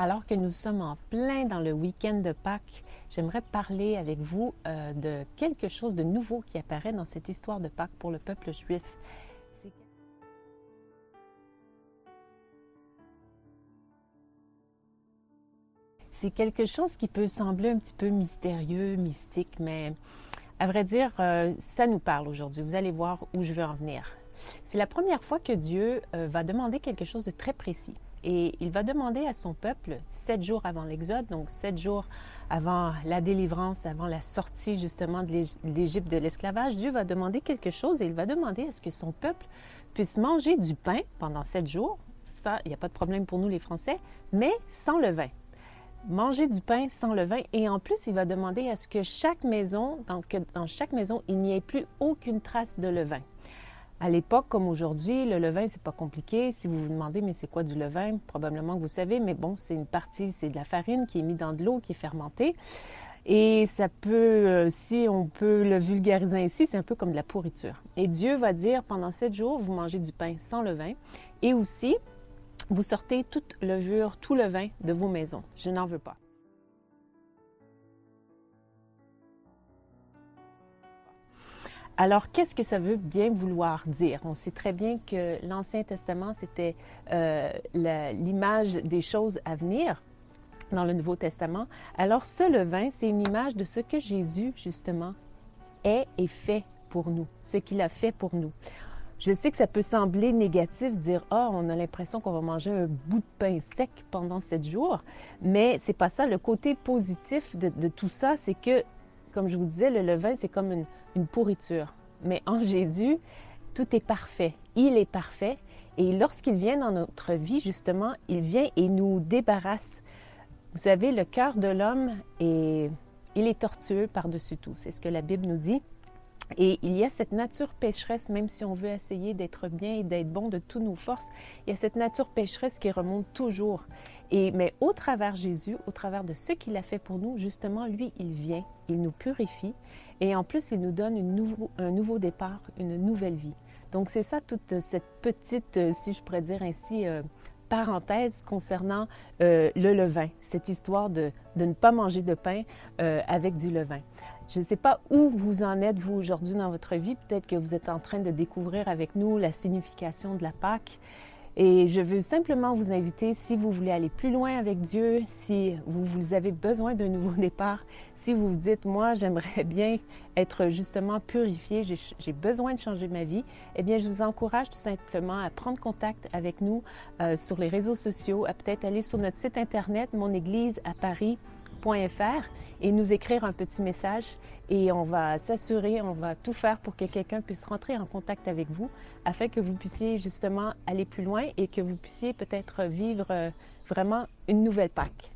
Alors que nous sommes en plein dans le week-end de Pâques, j'aimerais parler avec vous euh, de quelque chose de nouveau qui apparaît dans cette histoire de Pâques pour le peuple juif. C'est quelque chose qui peut sembler un petit peu mystérieux, mystique, mais à vrai dire, euh, ça nous parle aujourd'hui. Vous allez voir où je veux en venir. C'est la première fois que Dieu euh, va demander quelque chose de très précis. Et il va demander à son peuple, sept jours avant l'Exode, donc sept jours avant la délivrance, avant la sortie justement de l'Égypte de l'esclavage, Dieu va demander quelque chose et il va demander à ce que son peuple puisse manger du pain pendant sept jours. Ça, il n'y a pas de problème pour nous les Français, mais sans levain. Manger du pain sans levain et en plus, il va demander à ce que chaque maison, que dans chaque maison, il n'y ait plus aucune trace de levain. À l'époque, comme aujourd'hui, le levain, c'est pas compliqué. Si vous vous demandez, mais c'est quoi du levain? Probablement que vous savez, mais bon, c'est une partie, c'est de la farine qui est mise dans de l'eau, qui est fermentée. Et ça peut, euh, si on peut le vulgariser ainsi, c'est un peu comme de la pourriture. Et Dieu va dire, pendant sept jours, vous mangez du pain sans levain. Et aussi, vous sortez toute levure, tout levain de vos maisons. Je n'en veux pas. Alors, qu'est-ce que ça veut bien vouloir dire? On sait très bien que l'Ancien Testament, c'était euh, l'image des choses à venir dans le Nouveau Testament. Alors, ce levain, c'est une image de ce que Jésus, justement, est et fait pour nous, ce qu'il a fait pour nous. Je sais que ça peut sembler négatif, dire ah, on a l'impression qu'on va manger un bout de pain sec pendant sept jours, mais c'est pas ça. Le côté positif de tout ça, c'est que comme je vous disais, le levain, c'est comme une, pourriture. Mais en Jésus, tout est parfait. Il est parfait. Et lorsqu'il vient dans notre vie, justement, il vient et nous débarrasse. Vous savez, le cœur de l'homme est, il est tortueux par-dessus tout. C'est ce que la Bible nous dit. Et il y a cette nature pécheresse, même si on veut essayer d'être bien et d'être bon de toutes nos forces, il y a cette nature pécheresse qui remonte toujours. Et, mais au travers Jésus, au travers de ce qu'il a fait pour nous, justement, lui, il vient, il nous purifie et en plus, il nous donne un nouveau départ, une nouvelle vie. Donc, c'est ça toute cette petite, si je pourrais dire ainsi, euh, parenthèse concernant euh, le levain, cette histoire de, de, ne pas manger de pain euh, avec du levain. Je ne sais pas où vous en êtes, vous, aujourd'hui dans votre vie. Peut-être que vous êtes en train de découvrir avec nous la signification de la Pâque. Et je veux simplement vous inviter, si vous voulez aller plus loin avec Dieu, si vous, avez besoin d'un nouveau départ, si vous vous dites, moi, j'aimerais bien être justement purifié, j'ai besoin de changer ma vie, eh bien, je vous encourage tout simplement à prendre contact avec nous euh, sur les réseaux sociaux, à peut-être aller sur notre site Internet, Mon Église à Paris et nous écrire un petit message et on va s'assurer, on va tout faire pour que quelqu'un puisse rentrer en contact avec vous afin que vous puissiez justement aller plus loin et que vous puissiez peut-être vivre euh, vraiment une nouvelle Pâque.